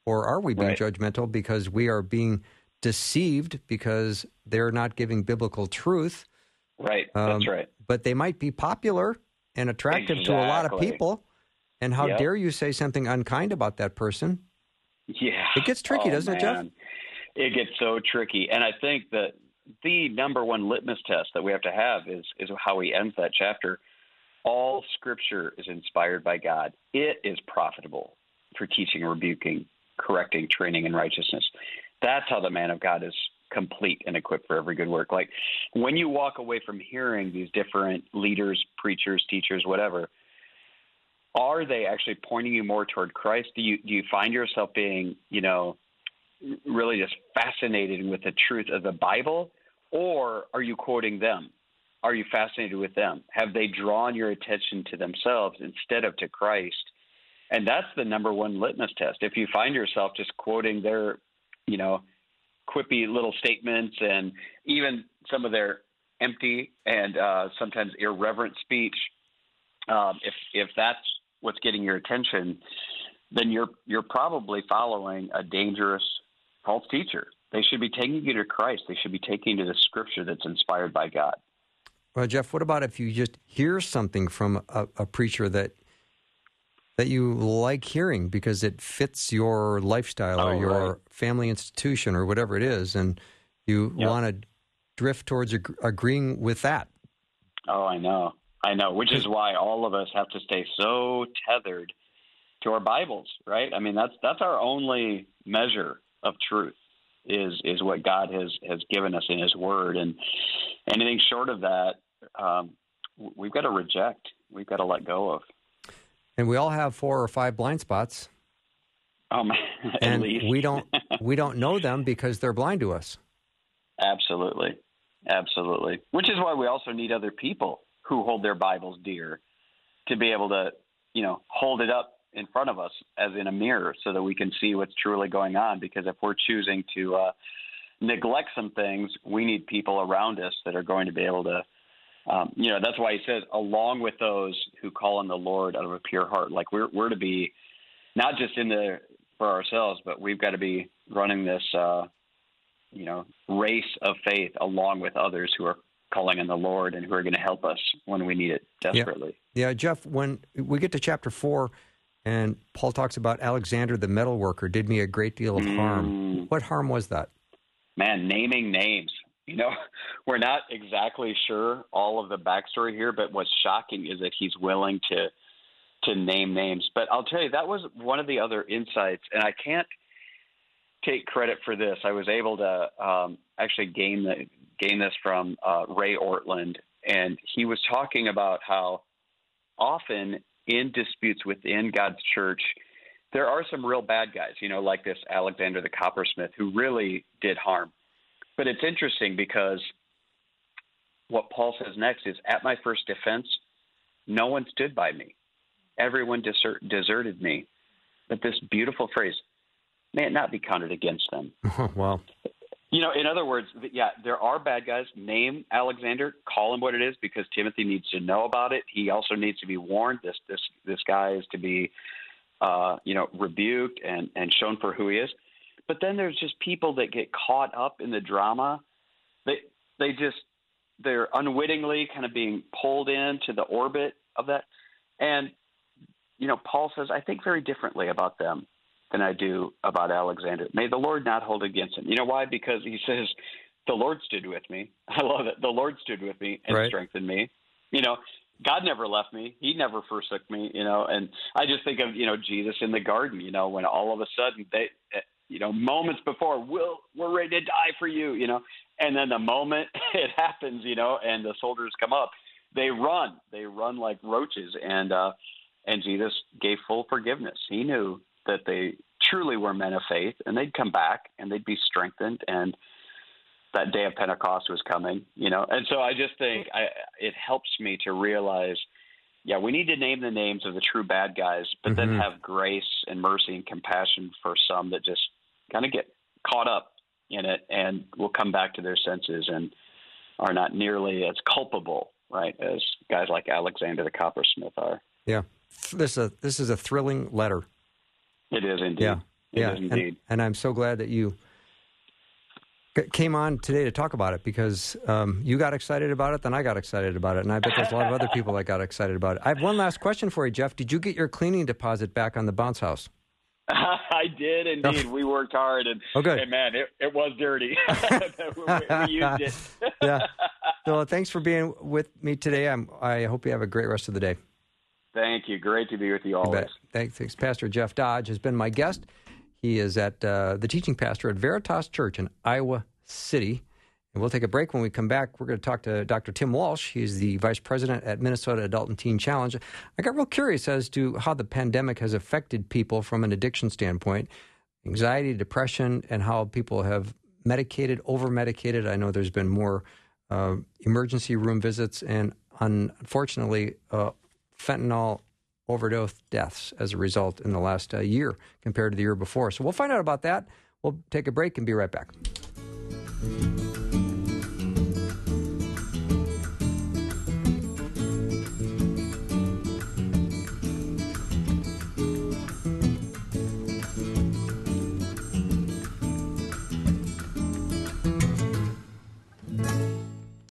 [SPEAKER 1] or are we being
[SPEAKER 3] Right.
[SPEAKER 1] judgmental because we are being deceived because they're not giving biblical truth?
[SPEAKER 3] Right,
[SPEAKER 1] Um,
[SPEAKER 3] that's right.
[SPEAKER 1] But they might be popular and attractive to a lot of people. And how
[SPEAKER 3] Yep.
[SPEAKER 1] dare you say something unkind about that person?
[SPEAKER 3] Yeah.
[SPEAKER 1] It gets tricky,
[SPEAKER 3] Oh,
[SPEAKER 1] doesn't it, Jeff?
[SPEAKER 3] It gets so tricky. And I think that the number one litmus test that we have to have is is how he ends that chapter. All scripture is inspired by God. It is profitable for teaching, rebuking, correcting, training in righteousness. That's how the man of God is complete and equipped for every good work. Like when you walk away from hearing these different leaders, preachers, teachers, whatever, are they actually pointing you more toward Christ? Do you do you find yourself being, you know, really just fascinated with the truth of the Bible, or are you quoting them? Are you fascinated with them? Have they drawn your attention to themselves instead of to Christ? And that's the number one litmus test. If you find yourself just quoting their, you know, quippy little statements and even some of their empty and uh, sometimes irreverent speech, um, if if that's what's getting your attention, then you're you're probably following a dangerous false teacher. they should be taking you to Christ. They should be taking you to the Scripture that's inspired by God.
[SPEAKER 1] Well, Jeff, what about if you just hear something from a, a preacher that that you like hearing because it fits your lifestyle or
[SPEAKER 3] Oh,
[SPEAKER 1] your
[SPEAKER 3] right.
[SPEAKER 1] family institution or whatever it is, and you
[SPEAKER 3] Yep.
[SPEAKER 1] want to drift towards ag- agreeing with that?
[SPEAKER 3] Oh, I know. I know, which is why all of us have to stay so tethered to our Bibles, right? I mean, that's that's our only measure of truth is is what God has has given us in His Word, and anything short of that, um, we've got to reject. We've got to let go of.
[SPEAKER 1] And we all have four or five blind spots,
[SPEAKER 3] Um,
[SPEAKER 1] and
[SPEAKER 3] least
[SPEAKER 1] we don't we don't know them because they're blind to us.
[SPEAKER 3] Absolutely. Absolutely. Which is why we also need other people who hold their Bibles dear to be able to, you know, hold it up in front of us as in a mirror so that we can see what's truly going on. Because if we're choosing to uh, neglect some things, we need people around us that are going to be able to, um, you know, that's why he says, along with those who call on the Lord out of a pure heart. Like we're, we're to be not just in the for ourselves, but we've got to be running this, uh, you know, race of faith along with others who are calling on the Lord and who are going to help us when we need it desperately.
[SPEAKER 1] Yeah, Jeff, when we get to chapter four and Paul talks about Alexander the metal worker did me a great deal of harm.
[SPEAKER 3] Mm.
[SPEAKER 1] What harm was that?
[SPEAKER 3] Man, naming names. You know, we're not exactly sure all of the backstory here, but what's shocking is that he's willing to to name names. But I'll tell you, that was one of the other insights, and I can't take credit for this. I was able to um, actually gain the gain this from uh, Ray Ortlund, and he was talking about how often in disputes within God's church, there are some real bad guys, you know, like this Alexander the coppersmith who really did harm. But it's interesting because what Paul says next is at my first defense, no one stood by me. Everyone desert, deserted me. But this beautiful phrase, may it not be counted against them.
[SPEAKER 1] well,
[SPEAKER 3] You know, in other words, yeah, there are bad guys. Name Alexander, call him what it is, because Timothy needs to know about it. He also needs to be warned. This this this guy is to be, uh, you know, rebuked and and shown for who he is. But then there's just people that get caught up in the drama. They they just they're unwittingly kind of being pulled into the orbit of that. And you know, Paul says, I think very differently about them than I do about Alexander. May the Lord not hold against him. You know why? Because he says, The Lord stood with me. I love it. The Lord stood with me and
[SPEAKER 1] Right.
[SPEAKER 3] strengthened me. You know, God never left me. He never forsook me, you know, and I just think of, you know, Jesus in the garden, you know, when all of a sudden they you know, moments before, we'll, we're ready to die for you, you know, and then the moment it happens, you know, and the soldiers come up, they run, they run like roaches, and uh, and Jesus gave full forgiveness. He knew that they truly were men of faith, and they'd come back and they'd be strengthened, and that day of Pentecost was coming, you know. And so I just think I, it helps me to realize, yeah, we need to name the names of the true bad guys, but then
[SPEAKER 1] Mhm.
[SPEAKER 3] have grace and mercy and compassion for some that just kind of get caught up in it and will come back to their senses and are not nearly as culpable, right, as guys like Alexander the coppersmith are.
[SPEAKER 1] yeah, this is a this is a thrilling letter.
[SPEAKER 3] It is indeed.
[SPEAKER 1] Yeah,
[SPEAKER 3] It
[SPEAKER 1] yeah,
[SPEAKER 3] is
[SPEAKER 1] and,
[SPEAKER 3] indeed.
[SPEAKER 1] and I'm so glad that you came on today to talk about it because um, you got excited about it, then I got excited about it, and I bet there's a lot of other people that got excited about it. I have one last question for you, Jeff. Did you get your cleaning deposit back on the bounce house?
[SPEAKER 3] I did indeed. We worked hard, and
[SPEAKER 1] Oh, good.
[SPEAKER 3] hey, man, it, it was dirty. we, we used it.
[SPEAKER 1] yeah. So thanks for being with me today. I'm, I hope you have a great rest of the day.
[SPEAKER 3] Thank you. Great to be with you
[SPEAKER 1] You
[SPEAKER 3] always.
[SPEAKER 1] bet. Thanks, thanks. Pastor Jeff Dodge has been my guest. He is at uh, the teaching pastor at Veritas Church in Iowa City. And we'll take a break. When we come back, we're going to talk to Dr. Tim Walsh. He's the vice president at Minnesota Adult and Teen Challenge. I got real curious as to how the pandemic has affected people from an addiction standpoint anxiety, depression, and how people have medicated, over medicated. I know there's been more uh, emergency room visits and, unfortunately, uh, fentanyl overdose deaths as a result in the last uh, year compared to the year before. So we'll find out about that. We'll take a break and be right back.